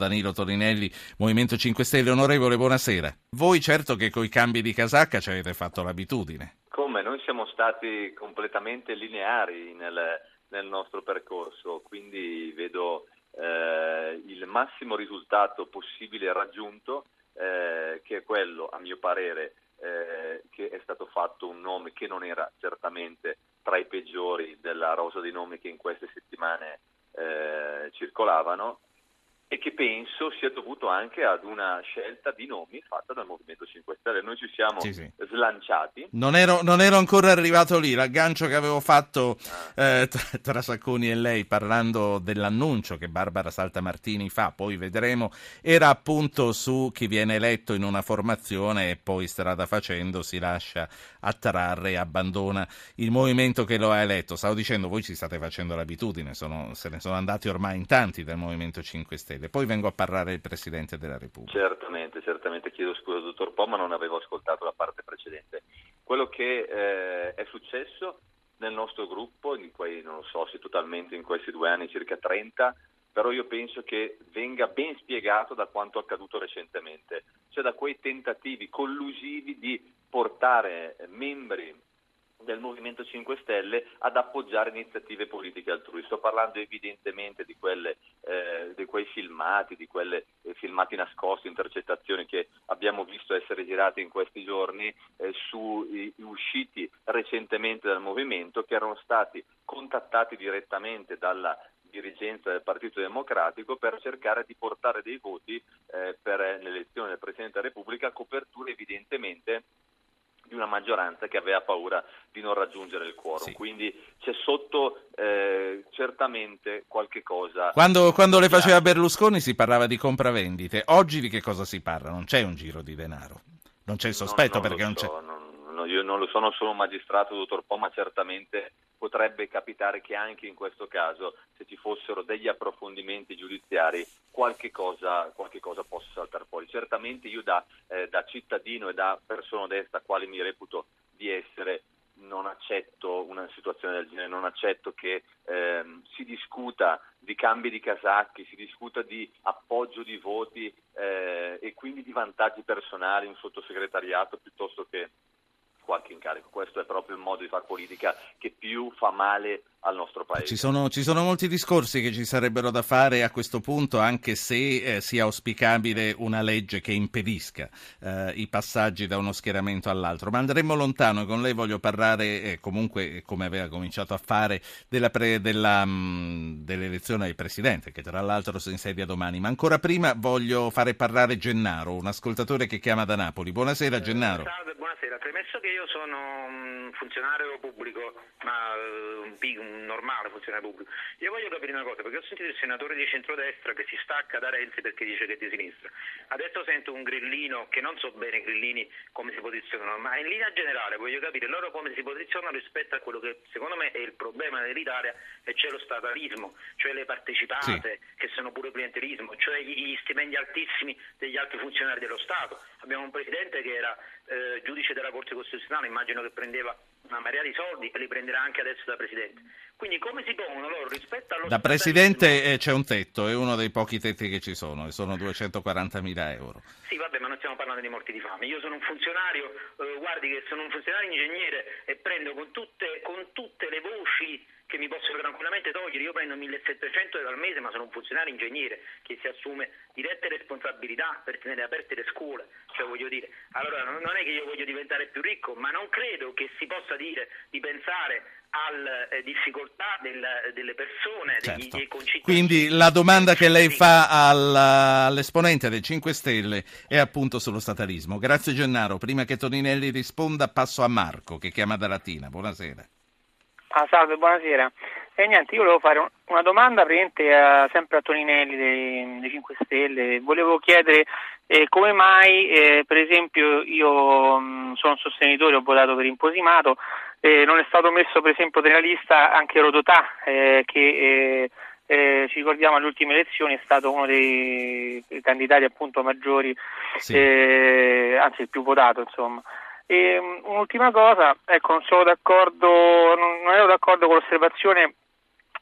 Danilo Torinelli, Movimento 5 Stelle. Onorevole, buonasera. Voi certo che con i cambi di casacca ci avete fatto l'abitudine. Come? Noi siamo stati completamente lineari nel, nel nostro percorso, quindi vedo eh, il massimo risultato possibile raggiunto, eh, che è quello, a mio parere, eh, che è stato fatto un nome che non era certamente tra i peggiori della rosa dei nomi che in queste settimane eh, circolavano e che penso sia dovuto anche ad una scelta di nomi fatta dal Movimento 5 Stelle. Noi ci siamo sì, sì. slanciati. Non ero, non ero, ancora arrivato lì, l'aggancio che avevo fatto ah. eh, tra, tra, Sacconi e lei parlando dell'annuncio che Barbara Saltamartini fa, poi vedremo, era appunto su chi viene eletto in una formazione e poi strada facendo si lascia attrarre e abbandona il movimento che lo ha eletto. Stavo dicendo, voi ci state facendo l'abitudine, sono, se ne sono andati ormai in tanti del Movimento 5 Stelle sede. Poi vengo a parlare del Presidente della Repubblica. Certamente, certamente chiedo scusa dottor Po, ma non avevo ascoltato la parte precedente. Quello che eh, è successo nel nostro gruppo, in quei, non lo so se totalmente in questi due anni, circa 30, però io penso che venga ben spiegato da quanto accaduto recentemente, cioè da quei tentativi collusivi di portare membri del Movimento 5 Stelle ad appoggiare iniziative politiche altrui. Sto parlando evidentemente di, quelle, eh, di quei filmati, di quelle eh, filmati nascosti, intercettazioni che abbiamo visto essere girate in questi giorni eh, su, usciti recentemente dal Movimento che erano stati contattati direttamente dalla dirigenza del Partito Democratico per cercare di portare dei voti eh, per l'elezione del Presidente della Repubblica a copertura evidentemente di una maggioranza che aveva paura di non raggiungere il quorum. Sì. Quindi c'è sotto eh, certamente qualche cosa. Quando, quando le faceva Berlusconi si parlava di compravendite, oggi di che cosa si parla? Non c'è un giro di denaro, non c'è il sospetto non, non perché non c'è. So, io non lo sono solo un magistrato, dottor Po, ma certamente potrebbe capitare che anche in questo caso, se ci fossero degli approfondimenti giudiziari, qualche cosa, qualche cosa possa saltare fuori. Certamente io da, eh, da cittadino e da persona onesta, quale mi reputo di essere, non accetto una situazione del genere, non accetto che ehm, si discuta di cambi di casacchi, si discuta di appoggio di voti eh, e quindi di vantaggi personali, un sottosegretariato piuttosto che qualche incarico. Questo è proprio il modo di fare politica che più fa male al nostro paese. Ci sono, ci sono molti discorsi che ci sarebbero da fare a questo punto, anche se eh, sia auspicabile una legge che impedisca eh, i passaggi da uno schieramento all'altro. Ma andremo lontano. Con lei voglio parlare, eh, comunque, come aveva cominciato a fare, della pre, della, mh, mm, dell'elezione del Presidente, che tra l'altro si insedia domani. Ma ancora prima voglio fare parlare Gennaro, un ascoltatore che chiama da Napoli. Buonasera Gennaro. Salve, buonasera. Premesso che io sono un funzionario pubblico, ma un, un normale funzionario pubblico, io voglio capire una cosa, perché ho sentito il senatore di centrodestra che si stacca da Renzi perché dice che è di sinistra. Adesso sento un grillino che non so bene grillini come si posizionano, ma in linea generale voglio capire loro come si posizionano rispetto a quello che secondo me è il problema dell'Italia e cioè lo statalismo, cioè le partecipate sì. che sono pure clientelismo, cioè gli stipendi altissimi degli altri funzionari dello Stato. Abbiamo un presidente che era eh, giudice della Corte Costituzionale, immagino che prendeva una marea di soldi e li prenderà anche adesso da Presidente. Quindi come si pongono loro rispetto allo Da Presidente eh, c'è un tetto, è uno dei pochi tetti che ci sono, e sono 240 mila euro. Sì, vabbè, ma non stiamo parlando di morti di fame. Io sono un funzionario, eh, guardi che sono un funzionario ingegnere e prendo con tutte, con tutte le voci che mi posso tranquillamente togliere, io prendo 1700 euro al mese ma sono un funzionario ingegnere che si assume dirette responsabilità per tenere aperte le scuole, cioè voglio dire, allora non è che io voglio diventare più ricco, ma non credo che si possa dire di pensare alle eh, difficoltà del, delle persone, certo. degli, dei concittadini. Quindi la domanda che lei fa all'esponente dei 5 Stelle è appunto sullo statalismo. Grazie Gennaro, prima che Toninelli risponda passo a Marco che chiama da Latina, buonasera. Ah, salve, buonasera. E niente, io volevo fare una domanda a, sempre a Toninelli dei, dei 5 Stelle. Volevo chiedere eh, come mai, eh, per esempio, io mh, sono un sostenitore, ho votato per imposimato, eh, non è stato messo per esempio nella lista anche Rodotà, eh, che eh, eh, ci ricordiamo alle ultime elezioni è stato uno dei candidati appunto maggiori, sì. anzi il più votato insomma. E, un'ultima cosa, ecco, non sono d'accordo, non, non ero d'accordo con l'osservazione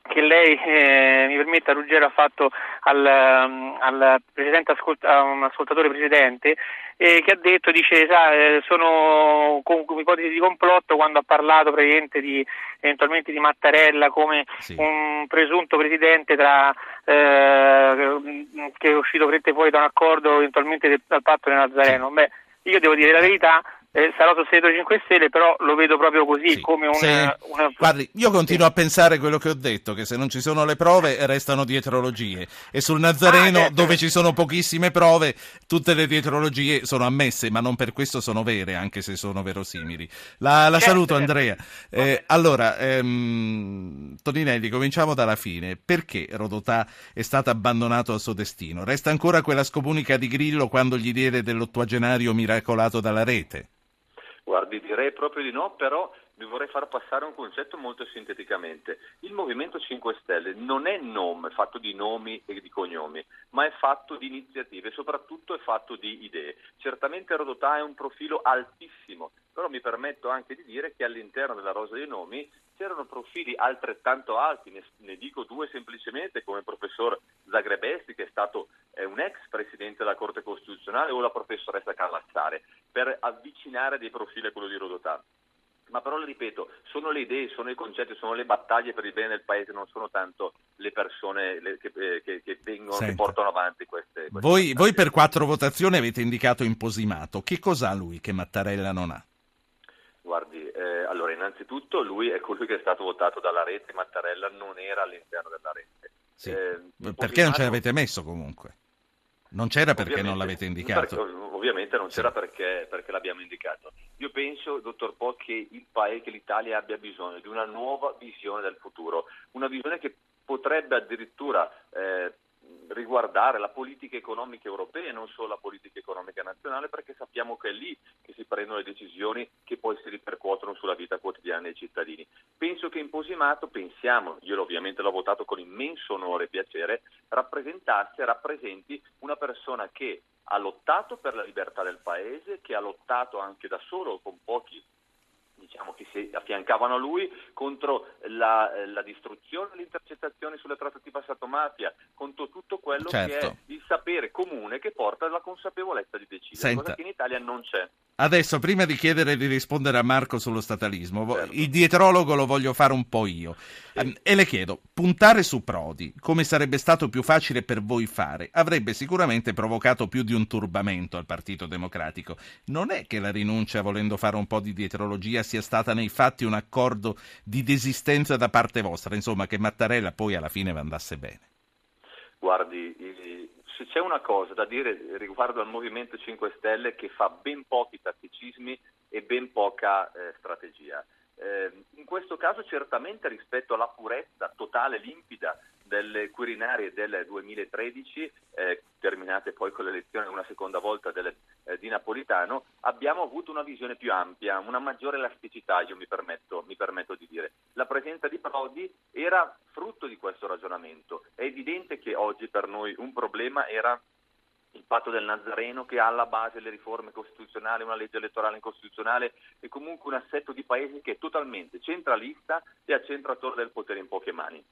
che lei, eh, mi permetta, Ruggero ha fatto al, al precedente ascolt- a un ascoltatore precedente eh, che ha detto, dice, sa, eh, sono con, ipotesi di complotto quando ha parlato praticamente di, eventualmente di Mattarella come sì. un presunto presidente tra, eh, che è uscito fuori da un accordo eventualmente del, dal patto di Nazareno. Beh, io devo dire la verità, eh, sarò sostegno 5 Stelle, però lo vedo proprio così, sì. come una, una... Guardi, io continuo sì. a pensare quello che ho detto, che se non ci sono le prove restano dietrologie e sul Nazareno, ah, certo. dove ci sono pochissime prove, tutte le dietrologie sono ammesse, ma non per questo sono vere, anche se sono verosimili. La, la certo, saluto certo. Andrea. Eh, allora, ehm, Toninelli, cominciamo dalla fine. Perché Rodotà è stato abbandonato al suo destino? Resta ancora quella scomunica di Grillo quando gli diede dell'ottuagenario miracolato dalla rete? Guardi, direi proprio di no, però vi vorrei far passare un concetto molto sinteticamente. Il Movimento 5 Stelle non è nome fatto di nomi e di cognomi, ma è fatto di iniziative, soprattutto è fatto di idee. Certamente Rodotà è un profilo altissimo, però mi permetto anche di dire che all'interno della rosa dei nomi c'erano profili altrettanto alti, ne, ne dico due semplicemente, come il professor Zagrebesti, che è stato è un ex presidente della Corte Costituzionale, o la professoressa Carlazzare, per avvicinare dei profili a quello di Rodotà. Ma però le ripeto, sono le idee, sono i concetti, sono le battaglie per il bene del paese, non sono tanto le persone le, che, eh, che, che, vengono, che portano avanti queste, queste voi, voi, per quattro votazioni avete indicato Imposimato. Che cos'ha lui che Mattarella non ha? Guardi, eh, allora innanzitutto lui è colui che è stato votato dalla rete, Mattarella non era all'interno della rete. Sì. Eh, perché non ce l'avete messo comunque? Non c'era perché non l'avete indicato? Perché, ovviamente non c'era sì. perché, perché, l'abbiamo indicato. Io penso, dottor Po, che il paese, che l'Italia abbia bisogno di una nuova visione del futuro, una visione che potrebbe addirittura eh, riguardare la politica economica europea e non solo la politica economica nazionale perché sappiamo che è lì che si prendono le decisioni che poi si ripercuotono sulla vita quotidiana dei cittadini. Penso che in Posimato, pensiamo, io ovviamente l'ho votato con immenso onore e piacere, rappresentasse, rappresenti una persona che ha lottato per la libertà del paese, che ha lottato anche da solo con pochi diciamo, che si affiancavano a lui contro la, la distruzione, l'intercettazione sulle trattative passato-mafia, contro tutto quello certo. che è certo. il sapere comune che porta alla consapevolezza di decidere, Senta. cosa che in Italia non c'è. Adesso, prima di chiedere di rispondere a Marco sullo statalismo, certo. il dietrologo lo voglio fare un po' io. Sì. Ehm, e le chiedo, puntare su Prodi, come sarebbe stato più facile per voi fare, avrebbe sicuramente provocato più di un turbamento al Partito Democratico. Non è che la rinuncia, volendo fare un po' di dietrologia, sia stata nei fatti un accordo di desistenza da parte vostra, insomma, che Mattarella poi alla fine andasse bene? Guardi, se c'è una cosa da dire riguardo al Movimento 5 Stelle che fa ben pochi tatticismi e ben poca eh, strategia. Eh, in questo caso certamente rispetto alla purezza totale, limpida delle Quirinarie del 2013, eh, terminate poi con l'elezione una seconda volta delle, eh, di Napolitano, abbiamo avuto una visione più ampia, una maggiore elasticità, io mi permetto, mi permetto di dire. La presenza di Prodi era frutto di questo ragionamento. È evidente che oggi per noi un problema era il patto del Nazareno che ha alla base le riforme costituzionali, una legge elettorale incostituzionale e comunque un assetto di paese che è totalmente centralista e accentratore del potere in poche mani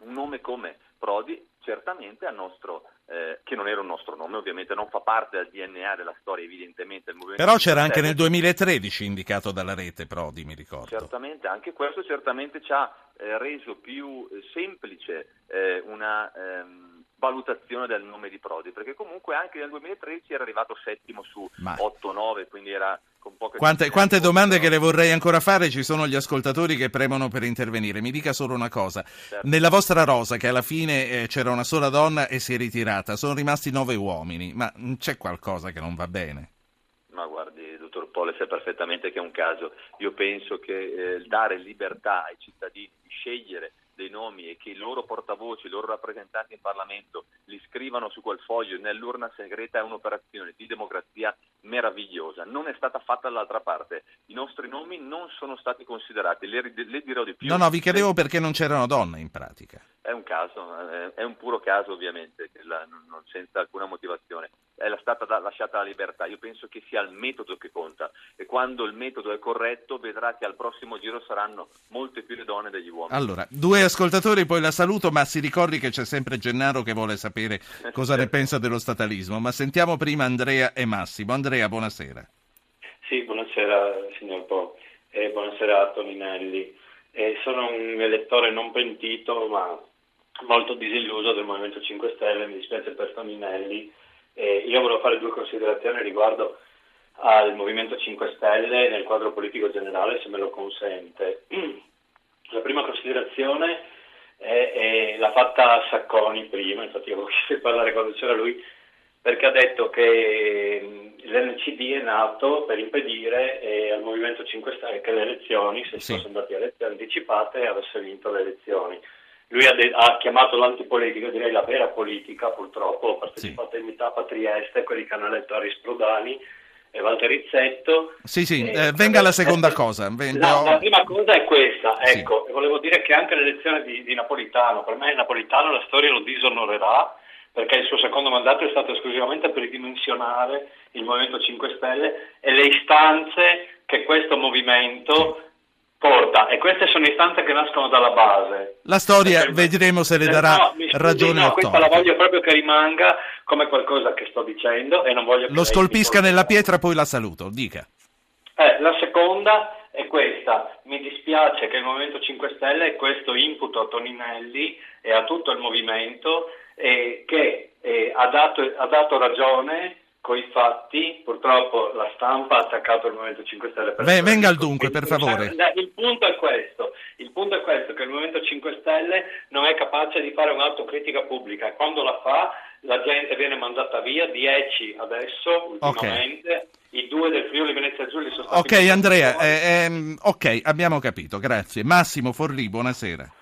un nome come Prodi certamente nostro, eh, che non era un nostro nome, ovviamente non fa parte del DNA della storia evidentemente. Però c'era anche nel 2013 indicato dalla rete Prodi, mi ricordo. Certamente, anche questo certamente ci ha eh, reso più eh, semplice eh, una... Ehm, valutazione del nome di Prodi, perché comunque anche nel 2013 era arrivato settimo su Ma... 8-9, quindi era quante, quante, domande che le vorrei ancora fare, ci sono gli ascoltatori che premono per intervenire. Mi dica solo una cosa. Certo. Nella vostra rosa, che alla fine eh, c'era una sola donna e si è ritirata, sono rimasti nove uomini, ma c'è qualcosa che non va bene? Ma guardi, dottor Pole, sa perfettamente che è un caso. Io penso che eh, dare libertà ai cittadini di scegliere dei nomi e che i loro portavoci, i loro rappresentanti in Parlamento li scrivano su quel foglio nell'urna segreta è un'operazione di democrazia meravigliosa. Non è stata fatta dall'altra parte. I nostri nomi non sono stati considerati. Le, le dirò di più. No, no, vi chiedevo perché non c'erano donne in pratica. È un caso, è un puro caso ovviamente, senza alcuna motivazione. È stata lasciata la libertà. Io penso che sia il metodo che conta e quando il metodo è corretto vedrà che al prossimo giro saranno molte più le donne degli uomini. Allora, due ascoltatori, poi la saluto, ma si ricordi che c'è sempre Gennaro che vuole sapere cosa ne pensa dello statalismo. Ma sentiamo prima Andrea e Massimo. Andrea, buonasera. Sì, buonasera signor Po e buonasera a Toninelli. Eh, sono un elettore non pentito ma molto disilluso del Movimento 5 Stelle, mi dispiace per Toninelli. Eh, io volevo fare due considerazioni riguardo al Movimento 5 Stelle nel quadro politico generale, se me lo consente. La prima considerazione è, è l'ha fatta Sacconi prima, infatti avevo chiesto di parlare quando c'era lui, perché ha detto che l'NCD è nato per impedire eh, al Movimento 5 Stelle che le elezioni, se si fossero andati a elezioni anticipate, avesse vinto le elezioni. Lui ha, de- ha, chiamato l'antipolitica, direi la vera politica, purtroppo, ho partecipato sì. in Mitapa Trieste, quelli che hanno eletto Aris Prodani e Valterizzetto. Sì, sì, eh, venga la seconda cosa. La, la, prima cosa è questa, ecco, sì. volevo dire che anche l'elezione di, di Napolitano, per me Napolitano la storia lo disonorerà, perché il suo secondo mandato è stato esclusivamente per ridimensionare il Movimento 5 Stelle e le istanze che questo movimento porta e queste sono istanze che nascono dalla base. La storia perché, vedremo se le darà no, ragione no, questa la voglio proprio che rimanga come qualcosa che sto dicendo e non voglio che Lo scolpisca nella pietra poi la saluto, dica. Eh, la seconda è questa, mi dispiace che il Movimento 5 Stelle questo input a Toninelli e a tutto il movimento eh, che eh, ha, dato, ha, dato, ragione coi fatti, purtroppo la stampa ha attaccato il Movimento 5 Stelle. Per Beh, venga al dunque, per favore. Il punto è questo, il punto è questo, che il Movimento 5 Stelle non è capace di fare un'autocritica pubblica e quando la fa la gente viene mandata via, 10 adesso, ultimamente. Okay. I due del Friuli Venezia Giulia sono stati... Ok, Andrea, eh, ehm, ok, abbiamo capito, grazie. Massimo Forlì, buonasera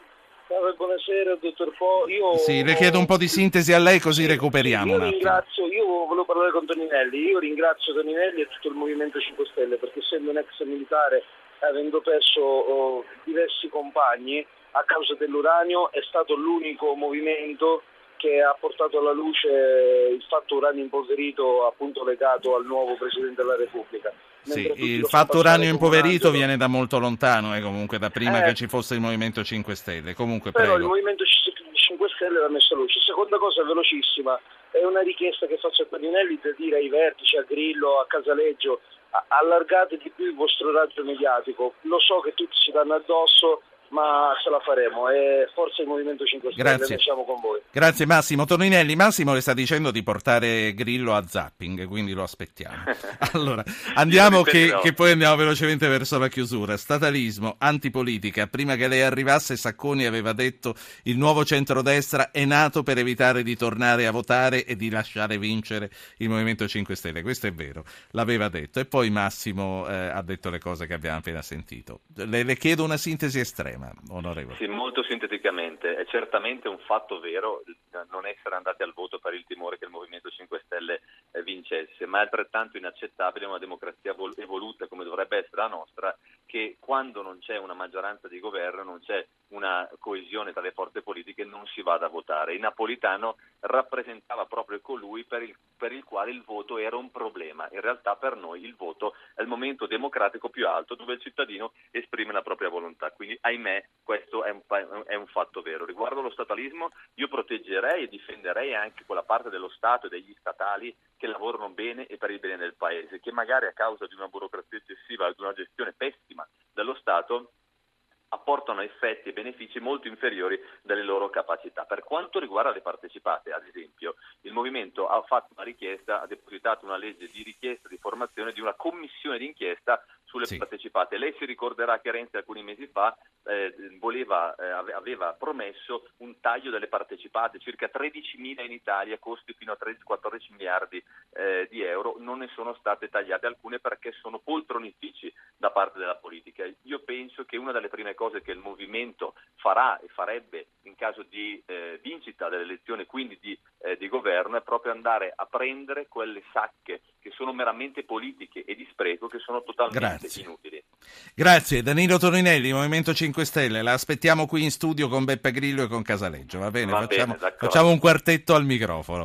buonasera dottor Po. Io sì, le chiedo un po' di sintesi a lei così recuperiamo. Io ringrazio, io volevo parlare con Toninelli, io ringrazio Toninelli e tutto il Movimento 5 Stelle perché essendo un ex militare avendo perso oh, diversi compagni a causa dell'uranio è stato l'unico movimento che ha portato alla luce il fatto uranio impoverito appunto legato al nuovo Presidente della Repubblica. Sì, il fatto uranio impoverito viene da molto lontano, eh, comunque da prima eh, che ci fosse il Movimento 5 Stelle. Comunque, però prego. il Movimento 5 Stelle l'ha messo a luce. Seconda cosa velocissima, è una richiesta che faccio a Toninelli da dire ai vertici, a Grillo, a Casaleggio, allargate di più il vostro raggio mediatico. Lo so che tutti si danno addosso, ma ce la faremo e forse il Movimento 5 Stelle Grazie. siamo con voi. Grazie Massimo Toninelli. Massimo le sta dicendo di portare Grillo a zapping, quindi lo aspettiamo. Allora, andiamo che, che, poi andiamo velocemente verso la chiusura. Statalismo, antipolitica. Prima che lei arrivasse Sacconi aveva detto il nuovo centrodestra è nato per evitare di tornare a votare e di lasciare vincere il Movimento 5 Stelle. Questo è vero, l'aveva detto. E poi Massimo eh, ha detto le cose che abbiamo appena sentito. Le, le chiedo una sintesi estrema tema, onorevole. Sì, molto sinteticamente, è certamente un fatto vero non essere andati al voto per il timore che il Movimento 5 Stelle vincesse, ma è altrettanto inaccettabile una democrazia evoluta come dovrebbe essere la nostra, che quando non c'è una maggioranza di governo, non c'è una coesione tra le forze politiche, non si vada a votare. Il Napolitano rappresentava proprio colui per il, per il quale il voto era un problema. In realtà per noi il voto è il momento democratico più alto dove il cittadino esprime la propria volontà. Quindi, ahimè, questo è un, è un fatto vero. Riguardo allo statalismo, io proteggerei e difenderei anche quella parte dello Stato e degli statali che lavorano bene e per il bene del Paese, che magari a causa di una burocrazia eccessiva, di una gestione pessima dello Stato, apportano effetti e benefici molto inferiori delle loro capacità. Per quanto riguarda le partecipate, ad esempio, il Movimento ha fatto una richiesta, ha depositato una legge di richiesta di formazione di una commissione d'inchiesta sulle sì. partecipate. Lei si ricorderà che Renzi alcuni mesi fa eh, voleva, eh, aveva promesso un taglio delle partecipate, circa 13.000 in Italia, costi fino a 13-14 miliardi eh, di euro, non ne sono state tagliate alcune perché sono poltronifici da parte della politica. Io penso che una delle prime cose che il movimento farà e farebbe in caso di eh, vincita delle elezioni, quindi di, eh, di governo, è proprio andare a prendere quelle sacche che sono meramente politiche e di spreco, che sono totalmente Grazie. inutili. Grazie, Danilo Toninelli, Movimento 5 Stelle. La aspettiamo qui in studio con Beppe Grillo e con Casaleggio, va bene? Va facciamo, bene, facciamo un quartetto al microfono.